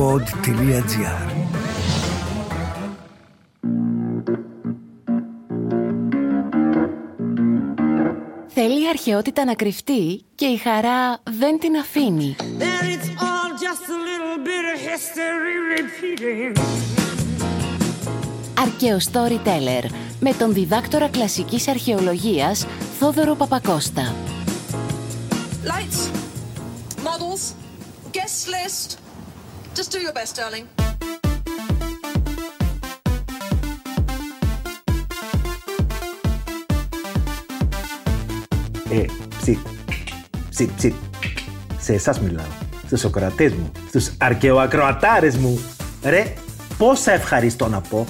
pod.gr Θέλει η αρχαιότητα να κρυφτεί και η χαρά δεν την αφήνει. Αρκαίο Storyteller με τον διδάκτορα κλασικής αρχαιολογίας Θόδωρο Παπακώστα. Lights, Just do your best, darling. Ε, ψι, ψι, ψι. Σε εσάς μιλάω. Στους Σοκρατές μου. Στους αρκεοακροατάρες μου. Ρε, πόσα ευχαριστώ να πω.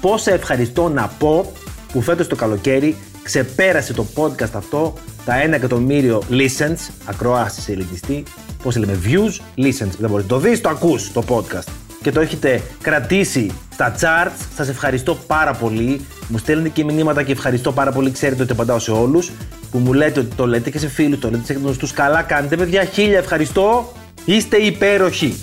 Πόσα ευχαριστώ να πω που φέτος το καλοκαίρι ξεπέρασε το podcast αυτό τα 1 εκατομμύριο listens, ακροάσεις σε ελεγχιστή, πώς λέμε, views, listens, δεν μπορείς το δεις, το ακούς το podcast και το έχετε κρατήσει στα charts. Σας ευχαριστώ πάρα πολύ. Μου στέλνετε και μηνύματα και ευχαριστώ πάρα πολύ. Ξέρετε ότι απαντάω σε όλους που μου λέτε ότι το λέτε και σε φίλους, το λέτε σε γνωστούς. Καλά κάνετε, παιδιά. Χίλια ευχαριστώ. Είστε υπέροχοι.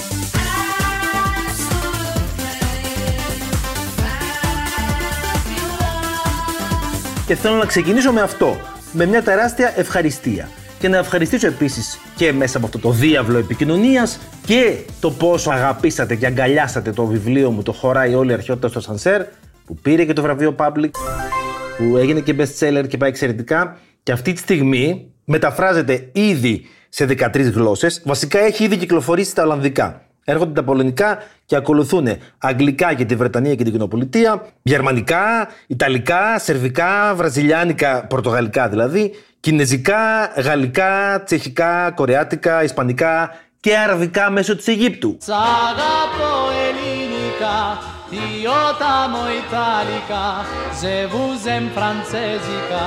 Και θέλω να ξεκινήσω με αυτό. Με μια τεράστια ευχαριστία. Και να ευχαριστήσω επίσης και μέσα από αυτό το διάβλο επικοινωνίας και το πόσο αγαπήσατε και αγκαλιάσατε το βιβλίο μου, το χωράει όλη η αρχαιότητα στο Σανσέρ, που πήρε και το βραβείο Public, που έγινε και best seller και πάει εξαιρετικά. Και αυτή τη στιγμή μεταφράζεται ήδη σε 13 γλώσσες. Βασικά έχει ήδη κυκλοφορήσει στα Ολλανδικά. Έρχονται τα πολωνικά και ακολουθούν αγγλικά για τη Βρετανία και την Κοινοπολιτεία, γερμανικά, ιταλικά, σερβικά, βραζιλιάνικα, πορτογαλικά δηλαδή, κινέζικα, γαλλικά, τσεχικά, κορεάτικα, ισπανικά και αραβικά μέσω της Αιγύπτου. Σ' αγαπώ ελληνικά, διόταμο ιταλικά, ζεβούζεμ φραντσέζικα,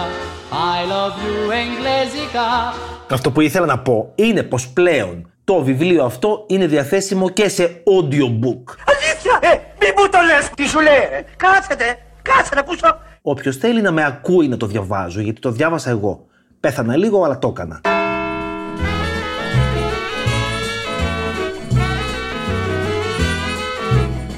I love you εγγλέζικα. Αυτό που ήθελα να πω είναι πως πλέον το βιβλίο αυτό είναι διαθέσιμο και σε audiobook. Αλήθεια! Ε, μη μου το λες! Τι σου λέει, ρε! Κάτσετε! Κάτσετε πού σου... Όποιος θέλει να με ακούει να το διαβάζω, γιατί το διάβασα εγώ. Πέθανα λίγο, αλλά το έκανα.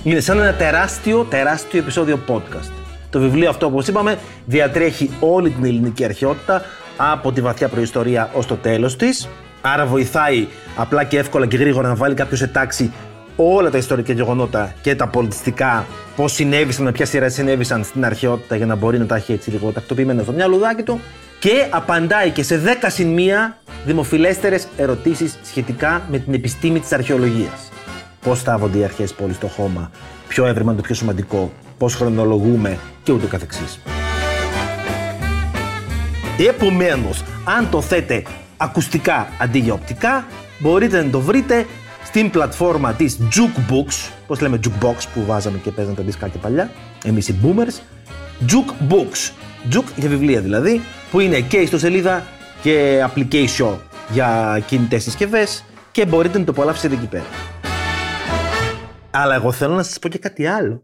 Είναι σαν ένα τεράστιο, τεράστιο επεισόδιο podcast. Το βιβλίο αυτό, όπως είπαμε, διατρέχει όλη την ελληνική αρχαιότητα από τη βαθιά προϊστορία ως το τέλος της. Άρα βοηθάει απλά και εύκολα και γρήγορα να βάλει κάποιος σε τάξη όλα τα ιστορικά γεγονότα και τα πολιτιστικά, πώς συνέβησαν, με ποια σειρά συνέβησαν στην αρχαιότητα για να μπορεί να τα έχει έτσι λίγο τακτοποιημένα στο μυαλουδάκι του. Και απαντάει και σε 10 συν 1 δημοφιλέστερες ερωτήσεις σχετικά με την επιστήμη της αρχαιολογίας. Πώς στάβονται οι αρχαίε πόλει στο χώμα, ποιο έβριμα είναι το πιο σημαντικό, πώς χρονολογούμε και ούτω καθεξής. Επομένως, αν το θέτε ακουστικά αντί για οπτικά, μπορείτε να το βρείτε στην πλατφόρμα της Jukebooks, πώς λέμε Jukebox που βάζαμε και παίζαμε τα δισκάκια παλιά, εμείς οι boomers, Jukebooks, Juk για βιβλία δηλαδή, που είναι και ιστοσελίδα και application για κινητές συσκευές και μπορείτε να το απολαύσετε εκεί πέρα. Αλλά εγώ θέλω να σας πω και κάτι άλλο.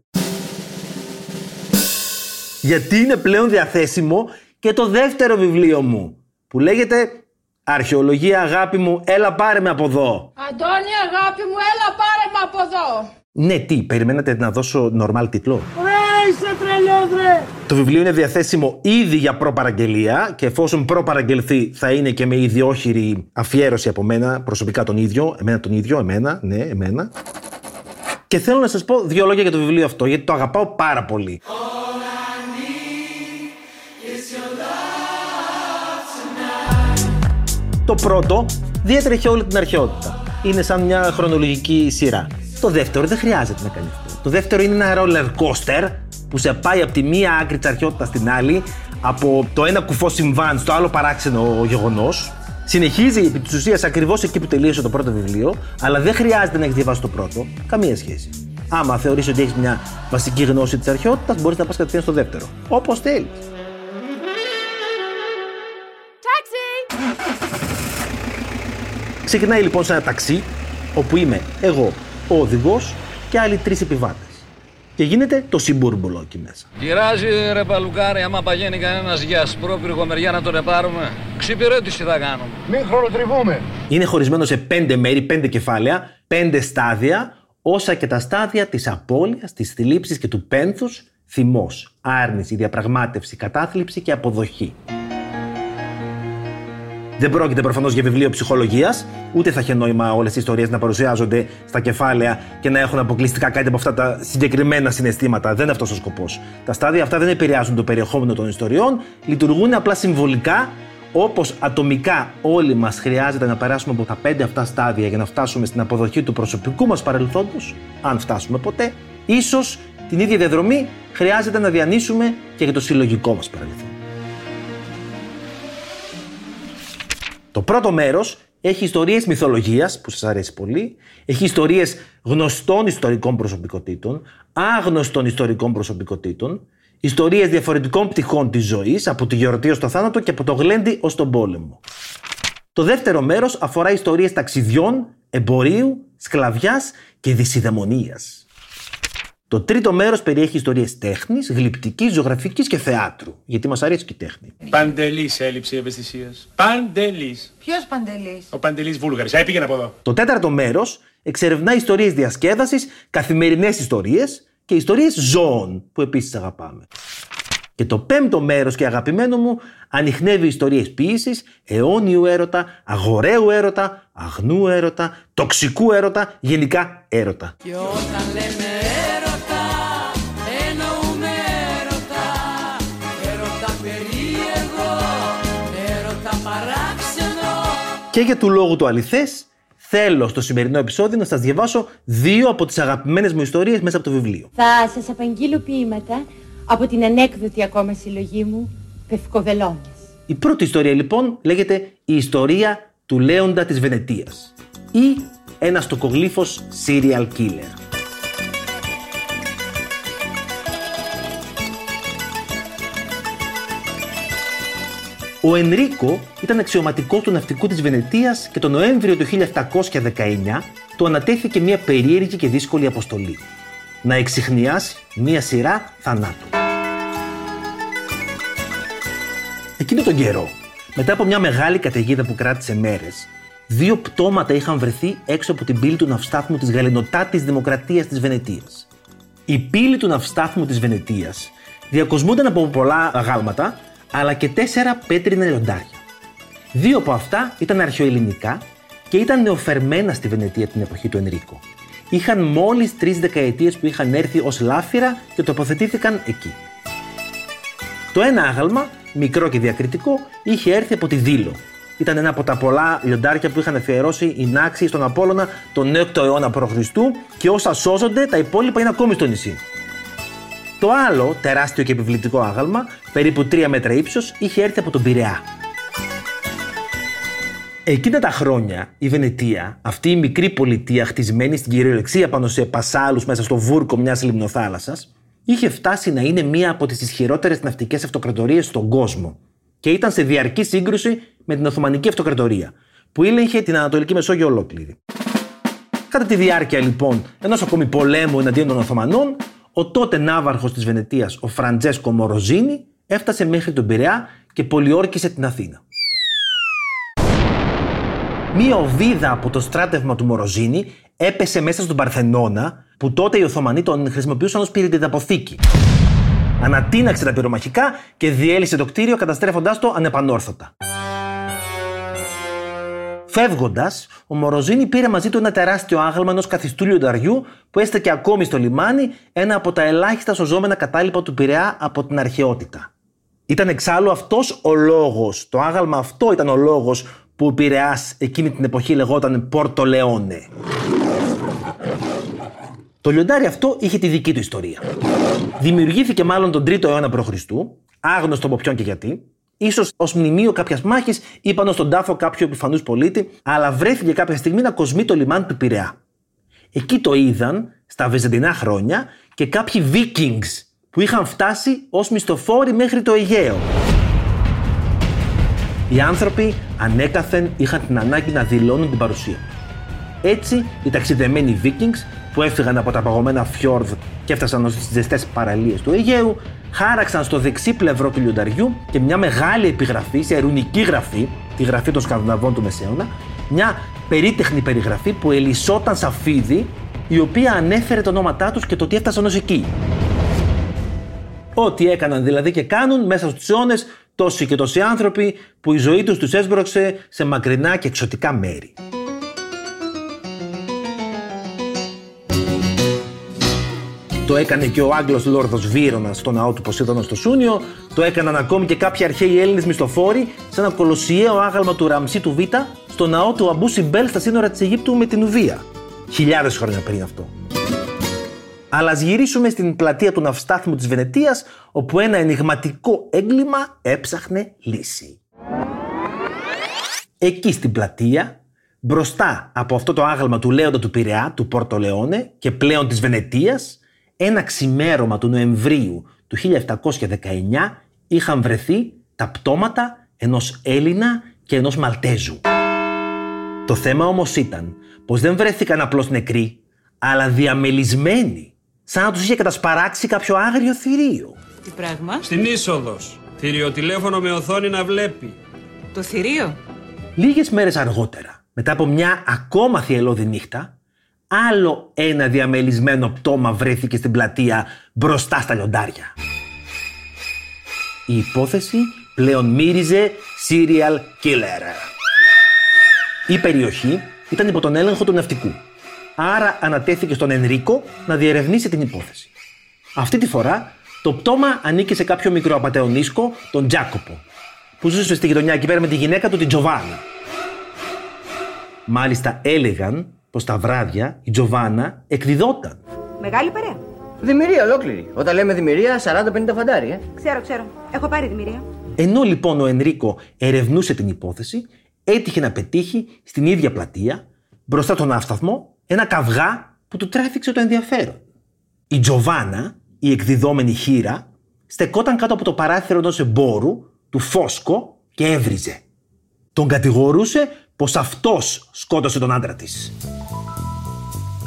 Γιατί είναι πλέον διαθέσιμο και το δεύτερο βιβλίο μου, που λέγεται Αρχαιολογία αγάπη μου, έλα πάρε με από εδώ. Αντώνη αγάπη μου, έλα πάρε με από εδώ. Ναι, τι, περιμένατε να δώσω normal τίτλο; Ρε, είσαι τρελός ρε. Το βιβλίο είναι διαθέσιμο ήδη για προπαραγγελία και εφόσον προπαραγγελθεί θα είναι και με ιδιόχειρη αφιέρωση από μένα, προσωπικά τον ίδιο, εμένα τον ίδιο, εμένα, ναι, εμένα. Και θέλω να σας πω δύο λόγια για το βιβλίο αυτό, γιατί το αγαπάω πάρα πολύ. Το πρώτο διέτρεχε όλη την αρχαιότητα. Είναι σαν μια χρονολογική σειρά. Το δεύτερο δεν χρειάζεται να κάνει αυτό. Το δεύτερο είναι ένα roller coaster που σε πάει από τη μία άκρη της αρχαιότητας στην άλλη, από το ένα κουφό συμβάν στο άλλο παράξενο γεγονός. Συνεχίζει επί της ουσίας ακριβώς εκεί που τελείωσε το πρώτο βιβλίο, αλλά δεν χρειάζεται να έχεις διαβάσει το πρώτο. Καμία σχέση. Άμα θεωρήσει ότι έχεις μια βασική γνώση της αρχαιότητας, μπορείς να πας κατευθείαν στο δεύτερο. Όπως θέλεις. Ξεκινάει λοιπόν σε ένα ταξί, όπου είμαι εγώ, ο οδηγός και άλλοι τρεις επιβάτες. Και γίνεται το συμπούρμπολο εκεί μέσα. Κυράζει ρε παλουκάρι, άμα παγαίνει κανένας για ασπρόπυργο μεριά να τον επάρουμε. Ξυπηρέτηση θα κάνουμε. Μην χρονοτριβούμε. Είναι χωρισμένο σε πέντε μέρη, πέντε κεφάλαια, πέντε στάδια, όσα και τα στάδια της απώλειας, της θλίψης και του πένθους, θυμός, άρνηση, διαπραγμάτευση, κατάθλιψη και αποδοχή. Δεν πρόκειται προφανώς για βιβλίο ψυχολογίας, ούτε θα έχει νόημα όλες οι ιστορίες να παρουσιάζονται στα κεφάλαια και να έχουν αποκλειστικά κάτι από αυτά τα συγκεκριμένα συναισθήματα. Δεν είναι αυτός ο σκοπός. Τα στάδια αυτά δεν επηρεάζουν το περιεχόμενο των ιστοριών, λειτουργούν απλά συμβολικά, όπως ατομικά όλοι μας χρειάζεται να περάσουμε από τα πέντε αυτά στάδια για να φτάσουμε στην αποδοχή του προσωπικού μας παρελθόντος, αν φτάσουμε ποτέ, ίσως την ίδια διαδρομή χρειάζεται να διανύσουμε και για το συλλογικό μας παρελθόν. Το πρώτο μέρος έχει ιστορίες μυθολογίας, που σας αρέσει πολύ, έχει ιστορίες γνωστών ιστορικών προσωπικότητων, άγνωστων ιστορικών προσωπικότητων, ιστορίες διαφορετικών πτυχών της ζωής, από τη γιορτή ως το θάνατο και από το γλέντι ως τον πόλεμο. Το δεύτερο μέρος αφορά ιστορίες ταξιδιών, εμπορίου, σκλαβιάς και δυσιδαιμονίας. Το τρίτο μέρος περιέχει ιστορίες τέχνης, γλυπτικής, ζωγραφικής και θεάτρου. Γιατί μας αρέσει και η τέχνη. Παντελής έλλειψη ευαισθησίας. Παντελής. Ποιος Παντελής; Ο Παντελής Βούλγαρης. Α, πήγαινε από εδώ. Το τέταρτο μέρος εξερευνά ιστορίες διασκέδασης, καθημερινές ιστορίες και ιστορίες ζώων που επίσης αγαπάμε. Και το πέμπτο μέρος και αγαπημένο μου ανοιχνεύει ιστορίες ποίησης, αιώνιου έρωτα, αγοραίου έρωτα, αγνού έρωτα, τοξικού έρωτα, γενικά έρωτα. Και όταν λέμε Και για του λόγου του αληθές, θέλω στο σημερινό επεισόδιο να σας διαβάσω δύο από τις αγαπημένες μου ιστορίες μέσα από το βιβλίο. Θα σας απαγγείλω ποίηματα από την ανέκδοτη ακόμα συλλογή μου Πευκοβελώνες. Η πρώτη ιστορία λοιπόν λέγεται «Η ιστορία του Λέοντα της Βενετίας» ή ένας τοκογλύφος serial killer. Ο Ενρίκο ήταν αξιωματικός του ναυτικού της Βενετίας και τον Νοέμβριο του 1719 του ανατέθηκε μια περίεργη και δύσκολη αποστολή. Να εξηχνιάσει μια σειρά θανάτων. Εκείνο τον καιρό, μετά από μια μεγάλη καταιγίδα που κράτησε μέρες, δύο πτώματα είχαν βρεθεί έξω από την πύλη του ναυστάθμου της Γαλινοτάτης Δημοκρατίας της Βενετίας. Η πύλη του ναυστάθμου της Βενετίας διακοσμούνταν από πολλά αγάλματα, αλλά και τέσσερα πέτρινα λιοντάρια. Δύο από αυτά ήταν αρχαιοελληνικά και ήταν νεοφερμένα στη Βενετία την εποχή του Ενρίκο. Είχαν μόλις τρεις δεκαετίες που είχαν έρθει ως λάφυρα και τοποθετήθηκαν εκεί. Το ένα άγαλμα, μικρό και διακριτικό, είχε έρθει από τη Δήλο. Ήταν ένα από τα πολλά λιοντάρια που είχαν αφιερώσει οι Νάξοι στον Απόλλωνα τον 6ο αιώνα π.Χ. και όσα σώζονται, τα υπόλοιπα είναι ακόμη στο νησί. Το άλλο, τεράστιο και επιβλητικό άγαλμα, περίπου 3 μέτρα ύψος, είχε έρθει από τον Πειραιά. Εκείνα τα χρόνια η Βενετία, αυτή η μικρή πολιτεία χτισμένη στην κυριολεξία πάνω σε πασάλους μέσα στο βούρκο μιας λιμνοθάλασσας, είχε φτάσει να είναι μία από τις ισχυρότερες ναυτικές αυτοκρατορίες στον κόσμο και ήταν σε διαρκή σύγκρουση με την Οθωμανική Αυτοκρατορία, που ήλεγχε την Ανατολική Μεσόγειο ολόκληρη. Κατά τη διάρκεια λοιπόν ενός ακόμη πολέμου εναντίον των Οθωμανών, ο τότε ναύαρχος της Βενετίας, ο Φραντζέσκο Μοροζίνη, έφτασε μέχρι τον Πειραιά και πολιόρκησε την Αθήνα. Μία οβίδα από το στράτευμα του Μοροζίνη έπεσε μέσα στον Παρθενώνα, που τότε οι Οθωμανοί τον χρησιμοποιούσαν ως πυρηνιδαποθήκη. Ανατείναξε τα πυρομαχικά και διέλυσε το κτίριο καταστρέφοντάς το ανεπανόρθωτα. Φεύγοντας, ο Μοροζίνη πήρε μαζί του ένα τεράστιο άγαλμα ενός καθιστού λιονταριού που έστεκε ακόμη στο λιμάνι, ένα από τα ελάχιστα σωζόμενα κατάλοιπα του Πειραιά από την αρχαιότητα. Ήταν εξάλλου αυτός ο λόγος, το άγαλμα αυτό ήταν ο λόγος που ο Πειραιάς εκείνη την εποχή λεγόταν Πόρτο Λεόνε. Το λιοντάρι αυτό είχε τη δική του ιστορία. Δημιουργήθηκε μάλλον τον 3ο αιώνα π.Χ., άγνωστο από ποιον και γιατί, ίσως ως μνημείο κάποιας μάχης ή πάνω στον τάφο κάποιου επιφανούς πολίτη, αλλά βρέθηκε κάποια στιγμή να κοσμεί το λιμάνι του Πειραιά. Εκεί το είδαν, στα βυζαντινά χρόνια, και κάποιοι Vikings που είχαν φτάσει ως μισθοφόροι μέχρι το Αιγαίο. Οι άνθρωποι ανέκαθεν είχαν την ανάγκη να δηλώνουν την παρουσία τους. Έτσι, οι ταξιδεμένοι Vikings που έφυγαν από τα παγωμένα φιόρδ και έφτασαν στις ζεστές παραλίες του Αιγαίου, χάραξαν στο δεξί πλευρό του λιονταριού και μια μεγάλη επιγραφή σε ερουνική γραφή, τη γραφή των Σκανδιναβών του Μεσαίωνα, μια περίτεχνη περιγραφή που ελισσόταν σαν φίδι η οποία ανέφερε τα ονόματά τους και το τι έφτασαν ως εκεί. Ό,τι έκαναν δηλαδή και κάνουν μέσα στους αιώνες τόσοι και τόσοι άνθρωποι που η ζωή τους τους έσπρωξε σε μακρινά και εξωτικά μέρη. Το έκανε και ο Άγγλος Λόρδος Βύρονα στο ναό του Ποσειδώνα στο Σούνιο, το έκαναν ακόμη και κάποιοι αρχαίοι Έλληνες μισθοφόροι σε ένα κολοσιαίο άγαλμα του Ραμσί του Β στο ναό του Αμπού Σιμπέλ στα σύνορα της Αιγύπτου με την Ουδία. Χιλιάδες χρόνια πριν αυτό. Αλλά ας γυρίσουμε στην πλατεία του ναυστάθμου της Βενετίας, όπου ένα ενηγματικό έγκλημα έψαχνε λύση. Εκεί στην πλατεία, μπροστά από αυτό το άγαλμα του Λέοντα του Πειραιά, του Πόρτο Λεόνε και πλέον της Βενετίας, ένα ξημέρωμα του Νοεμβρίου του 1719 είχαν βρεθεί τα πτώματα ενός Έλληνα και ενός Μαλτέζου. Το θέμα όμως ήταν πως δεν βρέθηκαν απλώς νεκροί, αλλά διαμελισμένοι, σαν να τους είχε κατασπαράξει κάποιο άγριο θηρίο. Τι πράγμα; Στην είσοδος. Θηριοτηλέφωνο με οθόνη να βλέπει. Το θηρίο; Λίγες μέρες αργότερα, μετά από μια ακόμα θυελώδη νύχτα, άλλο ένα διαμελισμένο πτώμα βρέθηκε στην πλατεία μπροστά στα λιοντάρια. Η υπόθεση πλέον μύριζε serial killer. Η περιοχή ήταν υπό τον έλεγχο του ναυτικού. Άρα ανατέθηκε στον Ενρίκο να διερευνήσει την υπόθεση. Αυτή τη φορά το πτώμα ανήκε σε κάποιο μικροαπατεωνίσκο, τον Τζάκοπο, που ζούσε στη γειτονιά εκεί πέρα με τη γυναίκα του, την Τζοβάνα. Μάλιστα έλεγαν πως τα βράδια η Τζοβάνα εκδιδόταν. Μεγάλη παρέα. Δημιουργία ολόκληρη. Όταν λέμε δημιουργία, 40-50 φαντάρι, ε. Ξέρω, ξέρω. Έχω πάρει δημιουργία. Ενώ λοιπόν ο Ενρίκο ερευνούσε την υπόθεση, έτυχε να πετύχει στην ίδια πλατεία, μπροστά τον άφθαθμο, ένα καυγά που του τράβηξε το ενδιαφέρον. Η Τζοβάνα, η εκδιδόμενη χείρα, στεκόταν κάτω από το παράθυρο ενός εμπόρου, του Φόσκο, και έβριζε. Τον κατηγορούσε πως αυτός σκότωσε τον άντρα της.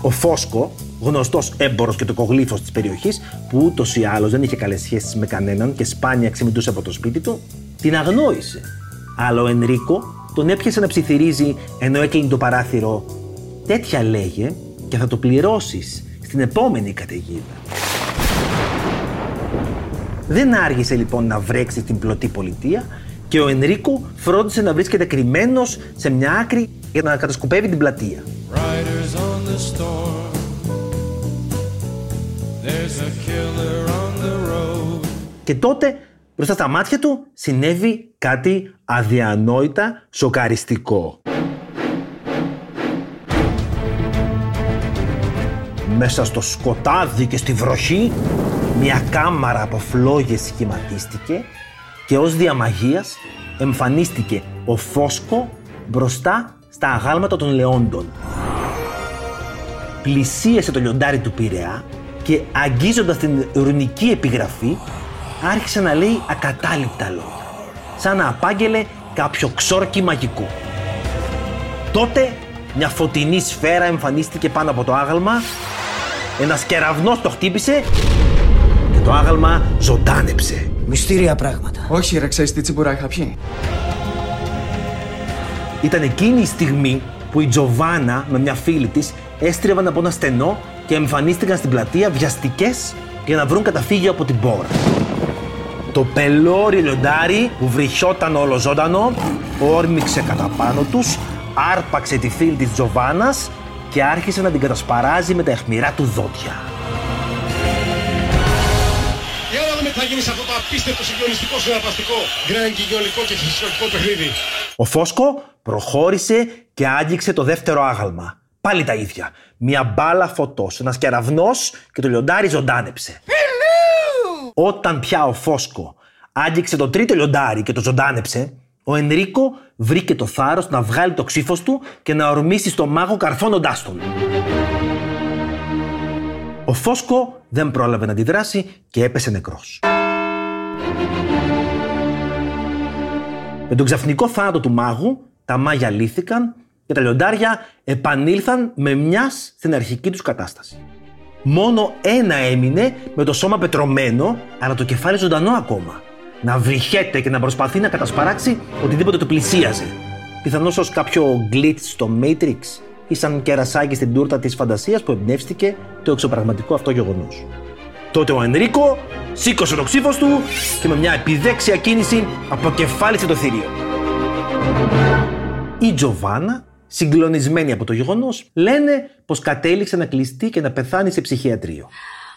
Ο Φόσκο, γνωστός έμπορος και τοκογλύφος της περιοχής, που ούτως ή άλλως δεν είχε καλές σχέσεις με κανέναν και σπάνια ξεμητούσε από το σπίτι του, την αγνόησε. Αλλά ο Ενρίκο τον έπιασε να ψιθυρίζει ενώ έκλεινε το παράθυρο «Τέτοια λέγε και θα το πληρώσεις στην επόμενη καταιγίδα». Δεν άργησε λοιπόν να βρέξει την πλωτή πολιτεία και ο Ενρίκο φρόντισε να βρίσκεται κρυμμένος σε μια άκρη για να κατασκοπεύει την πλατεία. Riders on the storm. There's a killer on the road. Και τότε μπροστά στα μάτια του συνέβη κάτι αδιανόητα σοκαριστικό. Μέσα στο σκοτάδι και στη βροχή μια κάμαρα από φλόγες σχηματίστηκε και ως διαμαγείας εμφανίστηκε ο Φόσκο μπροστά στα αγάλματα των Λεόντων. Πλησίασε το λιοντάρι του Πειραιά και αγγίζοντας την ρουνική επιγραφή άρχισε να λέει ακατάληπτα λόγια, σαν να απάγγελε κάποιο ξόρκι μαγικό. Τότε μια φωτεινή σφαίρα εμφανίστηκε πάνω από το άγαλμα, ένας κεραυνός το χτύπησε και το άγαλμα ζωντάνεψε. Μυστήρια πράγματα. Όχι, ρε, ξέρεις τι τσιμπουρά είχα πιει; Ήταν εκείνη η στιγμή που η Τζοβάνα με μια φίλη της έστριβαν από ένα στενό και εμφανίστηκαν στην πλατεία βιαστικές για να βρουν καταφύγιο από την πόρα. Το πελώρι λιοντάρι που βρυχιόταν όλο ζωντανό όρμηξε κατά πάνω τους, άρπαξε τη φίλη της Τζοβάνας και άρχισε να την κατασπαράζει με τα αιχμηρά του δόντια. Γίνει σε αυτό το απίστευτο συγκλονιστικό συναρπαστικό γκρανγκυγιολικό και φυσιολογικό παιχνίδι. Ο Φόσκο προχώρησε και άγγιξε το δεύτερο άγαλμα. Πάλι τα ίδια. Μια μπάλα φωτός, ένας κεραυνός και το λιοντάρι ζωντάνεψε. Όταν πια ο Φόσκο άγγιξε το τρίτο λιοντάρι και το ζωντάνεψε, ο Ενρίκο βρήκε το θάρρος να βγάλει το ξύφος του και να ορμήσει στο μάγο καρφώνοντάς τον. Ο Φόσκο δεν πρόλαβε να αντιδράσει και έπεσε νεκρός. Με τον ξαφνικό θάνατο του μάγου, τα μάγια λύθηκαν και τα λιοντάρια επανήλθαν με μιας στην αρχική τους κατάσταση. Μόνο ένα έμεινε με το σώμα πετρωμένο, αλλά το κεφάλι ζωντανό ακόμα. Να βρυχέται και να προσπαθεί να κατασπαράξει οτιδήποτε το πλησίαζε. Πιθανώς ως κάποιο glitch στο Matrix ή σαν κερασάκι στην τούρτα της φαντασίας που εμπνεύστηκε το εξωπραγματικό αυτό γεγονός. Τότε ο Ενρίκο σήκωσε το ξύφος του και με μια επιδέξια κίνηση αποκεφάλισε το θηρίο. Η Τζοβάνα, συγκλονισμένη από το γεγονός, λένε πως κατέληξε να κλειστεί και να πεθάνει σε ψυχιατρίο.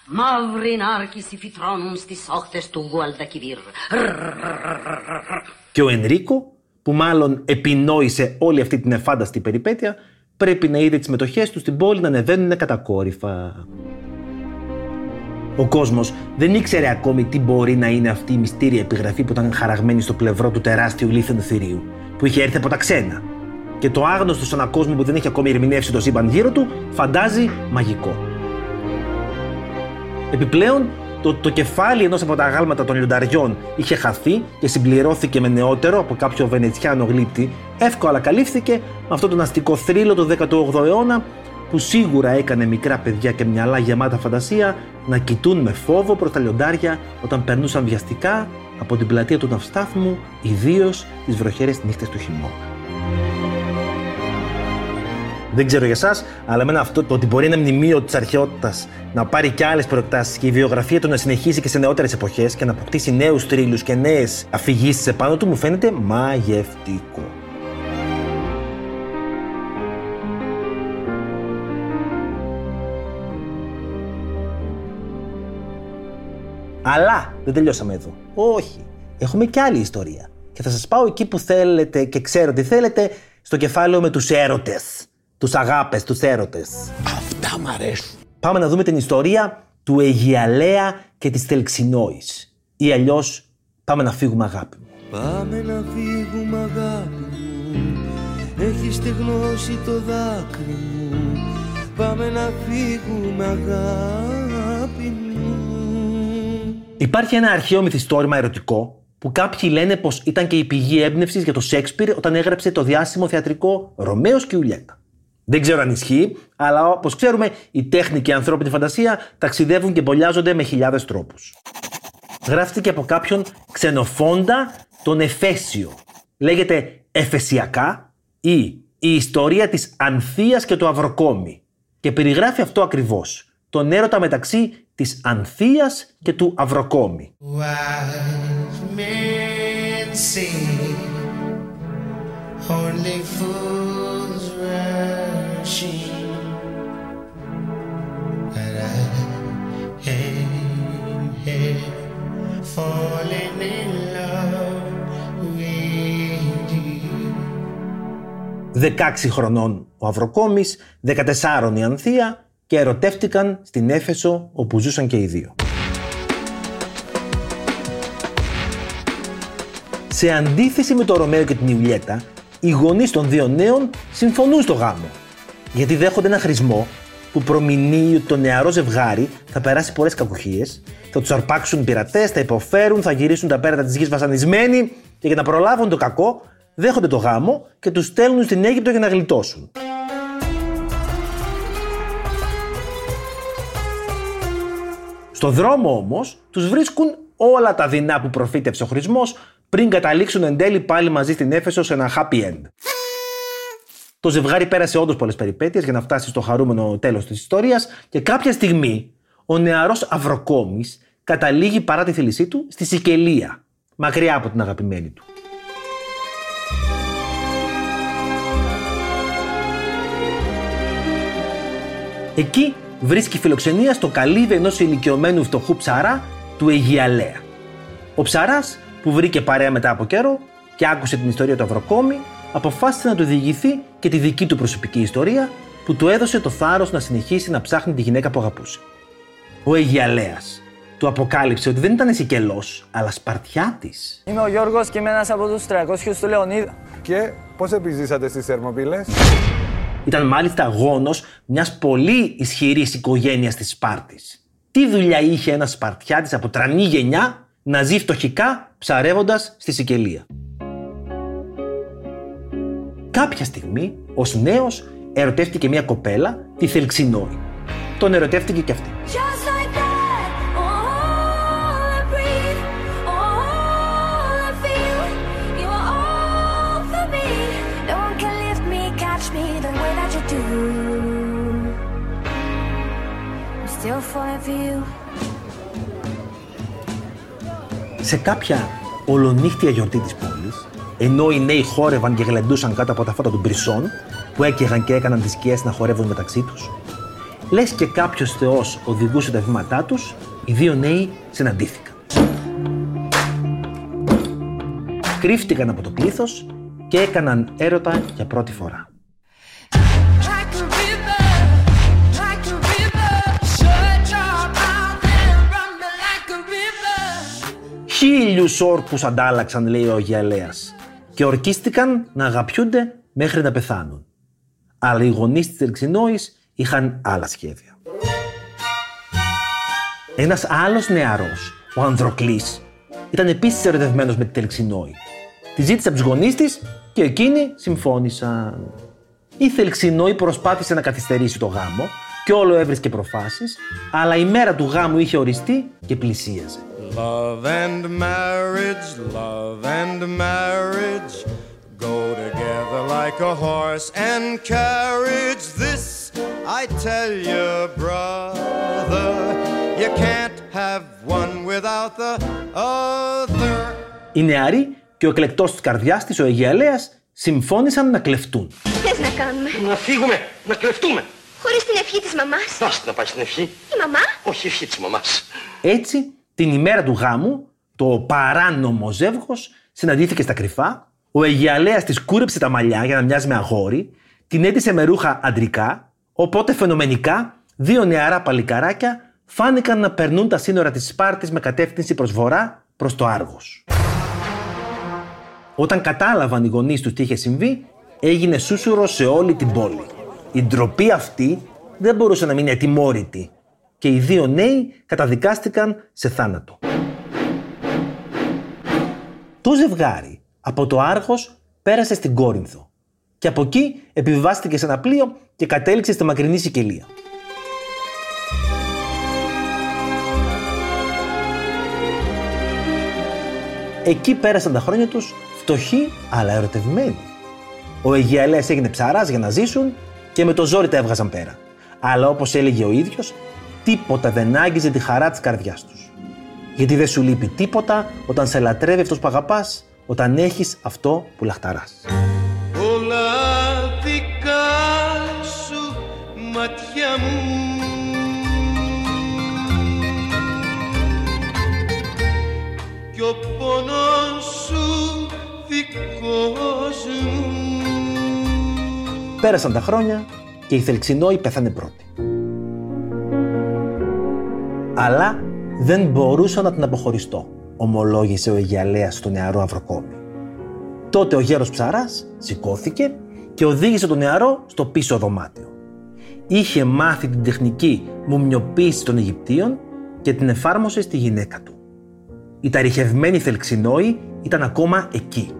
Μαύροι νάρκοι φυτρώνουν στις όχθες του Γουαλδακιβίρ. Και ο Ενρίκο, που μάλλον επινόησε όλη αυτή την εφάνταστη περιπέτεια, πρέπει να είδε τις μετοχές του στην πόλη να ανεβαίνουν κατακόρυφα. Ο κόσμος δεν ήξερε ακόμη τι μπορεί να είναι αυτή η μυστήρια επιγραφή που ήταν χαραγμένη στο πλευρό του τεράστιου λίθενου θηρίου, που είχε έρθει από τα ξένα. Και το άγνωστο σε έναν κόσμο που δεν είχε ακόμη ερμηνεύσει το σύμπαν γύρω του, φαντάζει μαγικό. Επιπλέον, το, το κεφάλι ενός από τα αγάλματα των λιονταριών είχε χαθεί και συμπληρώθηκε με νεότερο από κάποιο βενετσιάνο γλύπτη, εύκολα καλύφθηκε με αυτόν τον αστικό θρύλο του 18ου αιώνα που σίγουρα έκανε μικρά παιδιά και μυαλά γεμάτα φαντασία να κοιτούν με φόβο προς τα λιοντάρια όταν περνούσαν βιαστικά από την πλατεία του ναυστάθμου, ιδίως τις βροχερές νύχτες του χειμώνα. Δεν ξέρω για εσάς, αλλά εμένα αυτό το ότι μπορεί ένα μνημείο της αρχαιότητας να πάρει και άλλες προεκτάσεις και η βιογραφία του να συνεχίσει και σε νεότερες εποχές και να αποκτήσει νέους τρίλους και νέες αφηγήσεις επάνω του μου φαίνεται μαγευτικό. Αλλά δεν τελειώσαμε εδώ. Όχι. Έχουμε και άλλη ιστορία. Και θα σας πάω εκεί που θέλετε και ξέρω τι θέλετε, στο κεφάλαιο με τους έρωτες. Τους αγάπες, τους έρωτες. Αυτά μ' αρέσουν. Πάμε να δούμε την ιστορία του Αιγιαλέα και της Τελξινόης. Ή αλλιώς πάμε να φύγουμε αγάπη μου. Πάμε να φύγουμε αγάπη μου Έχεις στεγνώσει το δάκρυ μου Πάμε να φύγουμε αγάπη μου Υπάρχει ένα αρχαίο μυθιστόρημα ερωτικό που κάποιοι λένε πως ήταν και η πηγή έμπνευσης για το Σέξπιρ όταν έγραψε το διάσημο θεατρικό Ρωμαίος και Ιουλιέτα. Δεν ξέρω αν ισχύει, αλλά όπως ξέρουμε, η τέχνη και η ανθρώπινη φαντασία ταξιδεύουν και μπολιάζονται με χιλιάδες τρόπους. Γράφτηκε από κάποιον ξενοφόντα τον Εφέσιο. Λέγεται Εφεσιακά ή η ιστορία της Ανθίας και του Αυροκόμη. Και περιγράφει αυτό ακριβώς. Τον έρωτα μεταξύ της Ανθίας και του Αυροκόμη. Δεκάξι χρονών ο Αυροκόμης, δεκατεσάρων η Ανθία και ερωτεύτηκαν στην Έφεσο όπου ζούσαν και οι δύο. Σε αντίθεση με το Ρωμαίο και την Ιουλιέτα, οι γονείς των δύο νέων συμφωνούν στο γάμο. Γιατί δέχονται ένα χρησμό που προμηνύει ότι το νεαρό ζευγάρι θα περάσει πολλές κακουχίε, θα τους αρπάξουν πειρατές, θα υποφέρουν, θα γυρίσουν τα πέρατα της γης βασανισμένοι και για να προλάβουν το κακό, δέχονται το γάμο και τους στέλνουν στην Αίγυπτο για να γλιτώσουν. Στο δρόμο όμως τους βρίσκουν όλα τα δεινά που προφήτευσε ο χρησμός πριν καταλήξουν εν τέλει πάλι μαζί στην Έφεσο σε ένα happy end. Το ζευγάρι πέρασε όντως πολλές περιπέτειες για να φτάσει στο χαρούμενο τέλος της ιστορίας και κάποια στιγμή ο νεαρός Αυροκόμη καταλήγει παρά τη θέλησή του στη Σικελία, μακριά από την αγαπημένη του. Εκεί βρίσκει φιλοξενία στο καλύβι ενός ηλικιωμένου φτωχού ψαρά του Αιγιαλέα. Ο ψαράς, που βρήκε παρέα μετά από καιρό και άκουσε την ιστορία του Αυροκόμη, αποφάσισε να του διηγηθεί και τη δική του προσωπική ιστορία που του έδωσε το θάρρος να συνεχίσει να ψάχνει τη γυναίκα που αγαπούσε. Ο Αιγιαλέας του αποκάλυψε ότι δεν ήταν Σικελό, αλλά Σπαρτιάτης. Είμαι ο Γιώργος και είμαι ένας από τους 300 του Λεωνίδα. Και πώς επιζήσατε στις Θερμοπύλες; Ήταν μάλιστα γόνος μιας πολύ ισχυρής οικογένειας της Σπάρτης. Τι δουλειά είχε ένας Σπαρτιάτης από τρανή γενιά να ζει φτωχικά ψαρεύοντας στη Σικελία; Κάποια στιγμή, ως νέος, ερωτεύτηκε μια κοπέλα, τη Θελξινόη. Τον ερωτεύτηκε και αυτή. Σε κάποια ολονύχτια γιορτή της πόλης, ενώ οι νέοι χόρευαν και γλεντούσαν κάτω από τα φώτα των μπρισών, που έκαιγαν και έκαναν τις σκιές να χορεύουν μεταξύ τους, λες και κάποιος θεός οδηγούσε τα βήματά τους, οι δύο νέοι συναντήθηκαν. Κρύφτηκαν από το πλήθος και έκαναν έρωτα για πρώτη φορά. Χίλιους όρκους αντάλλαξαν, λέει ο Αγιαλέας, και ορκίστηκαν να αγαπιούνται μέχρι να πεθάνουν. Αλλά οι γονείς της Ελξινόης είχαν άλλα σχέδια. Ένας άλλος νεαρός, ο Ανδροκλής, ήταν επίσης ερωτευμένος με την Τελξινόη. Τη ζήτησε από τους γονείς της και εκείνοι συμφώνησαν. Η Θελξινόη προσπάθησε να καθυστερήσει το γάμο και όλο έβρισκε προφάσεις, αλλά η μέρα του γάμου είχε οριστεί και πλησίαζε. Love and marriage, love and marriage go together like a horse and carriage. This I tell you, brother, you can't have one without the other. Οι νεαροί και ο εκλεκτός της καρδιάς της, ο Αιγιαλέας, συμφώνησαν να κλεφτούν. θες να κάνουμε; Να φύγουμε, να κλεφτούμε. Χωρίς την ευχή της μαμάς. Δώστε να πάει στην ευχή. Η μαμά; Όχι η ευχή της μαμάς. Έτσι, την ημέρα του γάμου, το παράνομο ζεύγος συναντήθηκε στα κρυφά, ο Αιγιαλέας της κούρεψε τα μαλλιά για να μοιάζει με αγόρι, την έτησε με ρούχα αντρικά, οπότε φαινομενικά δύο νεαρά παλικαράκια φάνηκαν να περνούν τα σύνορα της Σπάρτης με κατεύθυνση προς βορρά, προς το Άργος. Όταν κατάλαβαν οι γονείς τους τι είχε συμβεί, έγινε σούσουρο σε όλη την πόλη. Η ντροπή αυτή δεν μπορούσε να μείνει ατιμόρυτη και οι δύο νέοι καταδικάστηκαν σε θάνατο. Το ζευγάρι από το Άργος πέρασε στην Κόρινθο και από εκεί επιβιβάστηκε σε ένα πλοίο και κατέληξε στη μακρινή Σικελία. Εκεί πέρασαν τα χρόνια τους φτωχοί αλλά ερωτευμένοι. Ο Αιγιαλέας έγινε ψαράς για να ζήσουν και με το ζόρι τα έβγαζαν πέρα. Αλλά όπως έλεγε ο ίδιος, τίποτα δεν άγγιζε τη χαρά της καρδιάς τους. Γιατί δεν σου λείπει τίποτα όταν σε λατρεύει αυτός που αγαπάς, όταν έχεις αυτό που λαχταράς. Όλα δικά σου μάτια μου κι ο πόνος σου δικός μου Πέρασαν τα χρόνια και η Θελξινόη πέθανε πρώτη. Αλλά δεν μπορούσα να την αποχωριστώ, ομολόγησε ο Αιγιαλέας στο νεαρό Αυροκόμι. Τότε ο γέρος ψαράς σηκώθηκε και οδήγησε τον νεαρό στο πίσω δωμάτιο. Είχε μάθει την τεχνική μουμιοποίηση των Αιγυπτίων και την εφάρμοσε στη γυναίκα του. Η ταριχευμένη Θελξινόη ήταν ακόμα εκεί.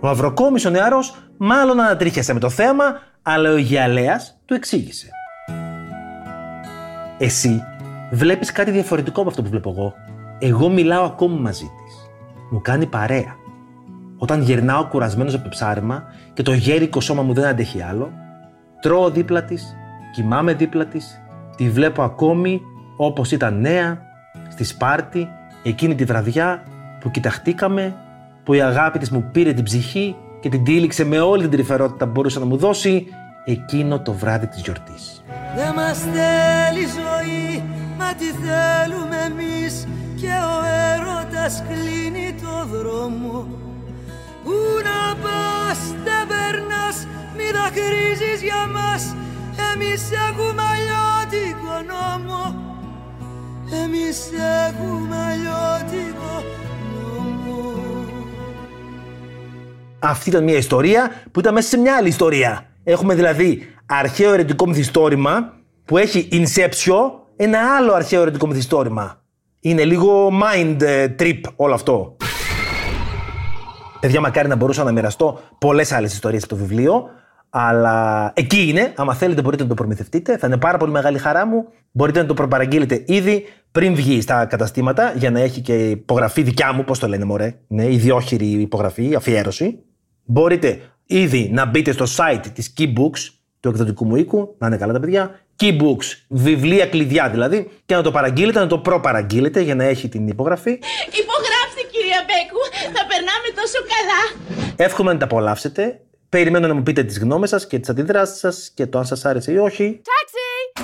Ο Αυροκόμης ο νεαρός μάλλον ανατρίχιασε με το θέαμα, αλλά ο Αιγιαλέας του εξήγησε. Εσύ βλέπεις κάτι διαφορετικό από αυτό που βλέπω εγώ. Εγώ μιλάω ακόμη μαζί της. Μου κάνει παρέα. Όταν γυρνάω κουρασμένος από το ψάρεμα και το γέρικο σώμα μου δεν αντέχει άλλο, τρώω δίπλα της, κοιμάμαι δίπλα της, τη βλέπω ακόμη όπως ήταν νέα, στη Σπάρτη, εκείνη τη βραδιά που κοιταχτήκαμε, που η αγάπη της μου πήρε την ψυχή και την τύλιξε με όλη την τρυφερότητα που μπορούσε να μου δώσει εκείνο το βράδυ της γιορτής. Δεν μας θέλει ζωή, μα τι θέλουμε εμείς και ο έρωτας κλείνει το δρόμο. Πού να πας δεν περνάς, μη δακρύζεις για μας. Εμείς έχουμε αλλιώτικο νόμο. Εμείς έχουμε αλλιώτικο νόμο. Αυτή ήταν μια ιστορία που ήταν μέσα σε μια άλλη ιστορία. Έχουμε δηλαδή αρχαίο ερετικό μυθιστόρημα που έχει Inception, ένα άλλο αρχαίο ερετικό μυθιστόρημα. Είναι λίγο mind ε, trip όλο αυτό. Παιδιά, μακάρι να μπορούσα να μοιραστώ πολλές άλλες ιστορίες από το βιβλίο. Αλλά εκεί είναι. Άμα θέλετε, μπορείτε να το προμηθευτείτε. Θα είναι πάρα πολύ μεγάλη χαρά μου. Μπορείτε να το προπαραγγείλετε ήδη πριν βγει στα καταστήματα για να έχει και υπογραφή δικιά μου. Πώς το λένε, Μωρέ; Ναι, ιδιόχειρη υπογραφή, αφιέρωση. Μπορείτε ήδη να μπείτε στο site της Keybooks του εκδοτικού μου οίκου, να είναι καλά τα παιδιά. Keybooks, βιβλία κλειδιά δηλαδή, και να το παραγγείλετε, να το προπαραγγείλετε για να έχει την υπογραφή. Υπογράψτε κυρία Μπέκου, θα περνάμε τόσο καλά. Εύχομαι να τα απολαύσετε. Περιμένω να μου πείτε τις γνώμες σας και τις αντιδράσεις σας και το αν σας άρεσε ή όχι. Taxi!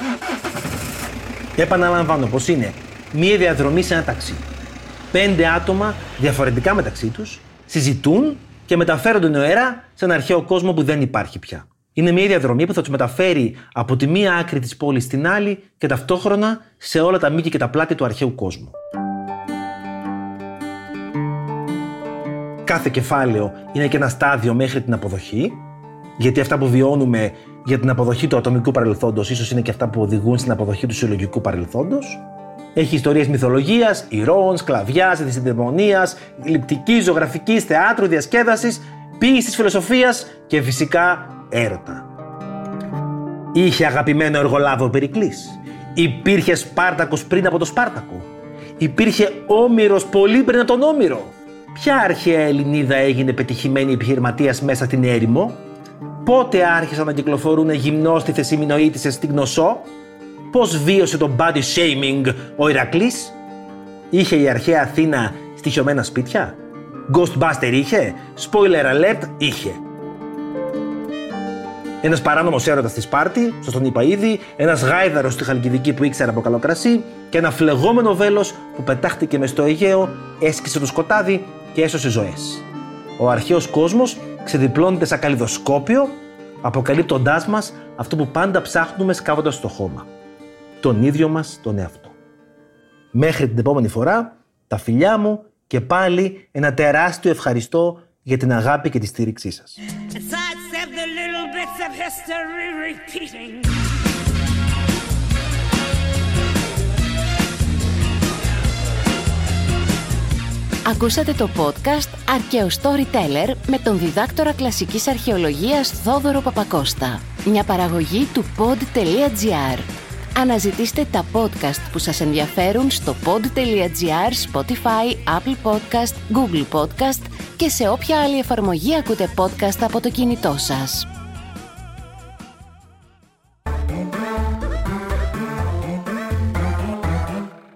Επαναλαμβάνω πως είναι μία διαδρομή σε ένα ταξί. Πέντε άτομα διαφορετικά μεταξύ τους συζητούν και μεταφέρονται νοερά σε ένα αρχαίο κόσμο που δεν υπάρχει πια. Είναι μια διαδρομή που θα τους μεταφέρει από τη μία άκρη της πόλης στην άλλη και ταυτόχρονα σε όλα τα μήκη και τα πλάτη του αρχαίου κόσμου. Κάθε κεφάλαιο είναι και ένα στάδιο μέχρι την αποδοχή, γιατί αυτά που βιώνουμε για την αποδοχή του ατομικού παρελθόντος ίσως είναι και αυτά που οδηγούν στην αποδοχή του συλλογικού παρελθόντος. Έχει ιστορίες μυθολογίας, ηρώων, σκλαβιάς, δυσυντεμονίας, γλυπτικής, ζωγραφικής, θεάτρου, διασκέδασης, ποίησης, φιλοσοφίας και φυσικά έρωτα. Είχε αγαπημένο εργολάβο ο Περικλής. Υπήρχε Σπάρτακος πριν από το Σπάρτακο. Υπήρχε Όμηρος πολύ πριν από τον Όμηρο. Ποια αρχαία Ελληνίδα έγινε πετυχημένη επιχειρηματίας μέσα στην έρημο; Πότε άρχισαν να κυκλοφορούν γυμνόστιθες ημινοήτησες στην Γνωσό. Πώς βίωσε το body shaming ο Ηρακλής; Είχε η αρχαία Αθήνα στοιχειωμένα σπίτια; Ghostbuster είχε; Spoiler alert είχε. Ένας παράνομος έρωτας στη Σπάρτη, σας τον είπα ήδη, ένας γάιδαρος στη Χαλκιδική που ήξερε από καλό κρασί και ένα φλεγόμενο βέλος που πετάχτηκε μες στο Αιγαίο, έσκησε το σκοτάδι και έσωσε ζωές. Ο αρχαίος κόσμος ξεδιπλώνεται σαν καλλιδοσκόπιο, αποκαλύπτοντάς μας αυτό που πάντα ψάχνουμε σκάβοντας στο χώμα. Τον ίδιο μας τον εαυτό. Μέχρι την επόμενη φορά, τα φιλιά μου και πάλι ένα τεράστιο ευχαριστώ για την αγάπη και τη στήριξή σας. Of history repeating. Ακούσατε το podcast «Αρκαίο Storyteller» με τον διδάκτορα κλασικής αρχαιολογίας Θόδωρο Παπακώστα. Μια παραγωγή του pod.gr. Αναζητήστε τα podcast που σας ενδιαφέρουν στο pod.gr, Spotify, Apple Podcast, Google Podcast και σε όποια άλλη εφαρμογή ακούτε podcast από το κινητό σας.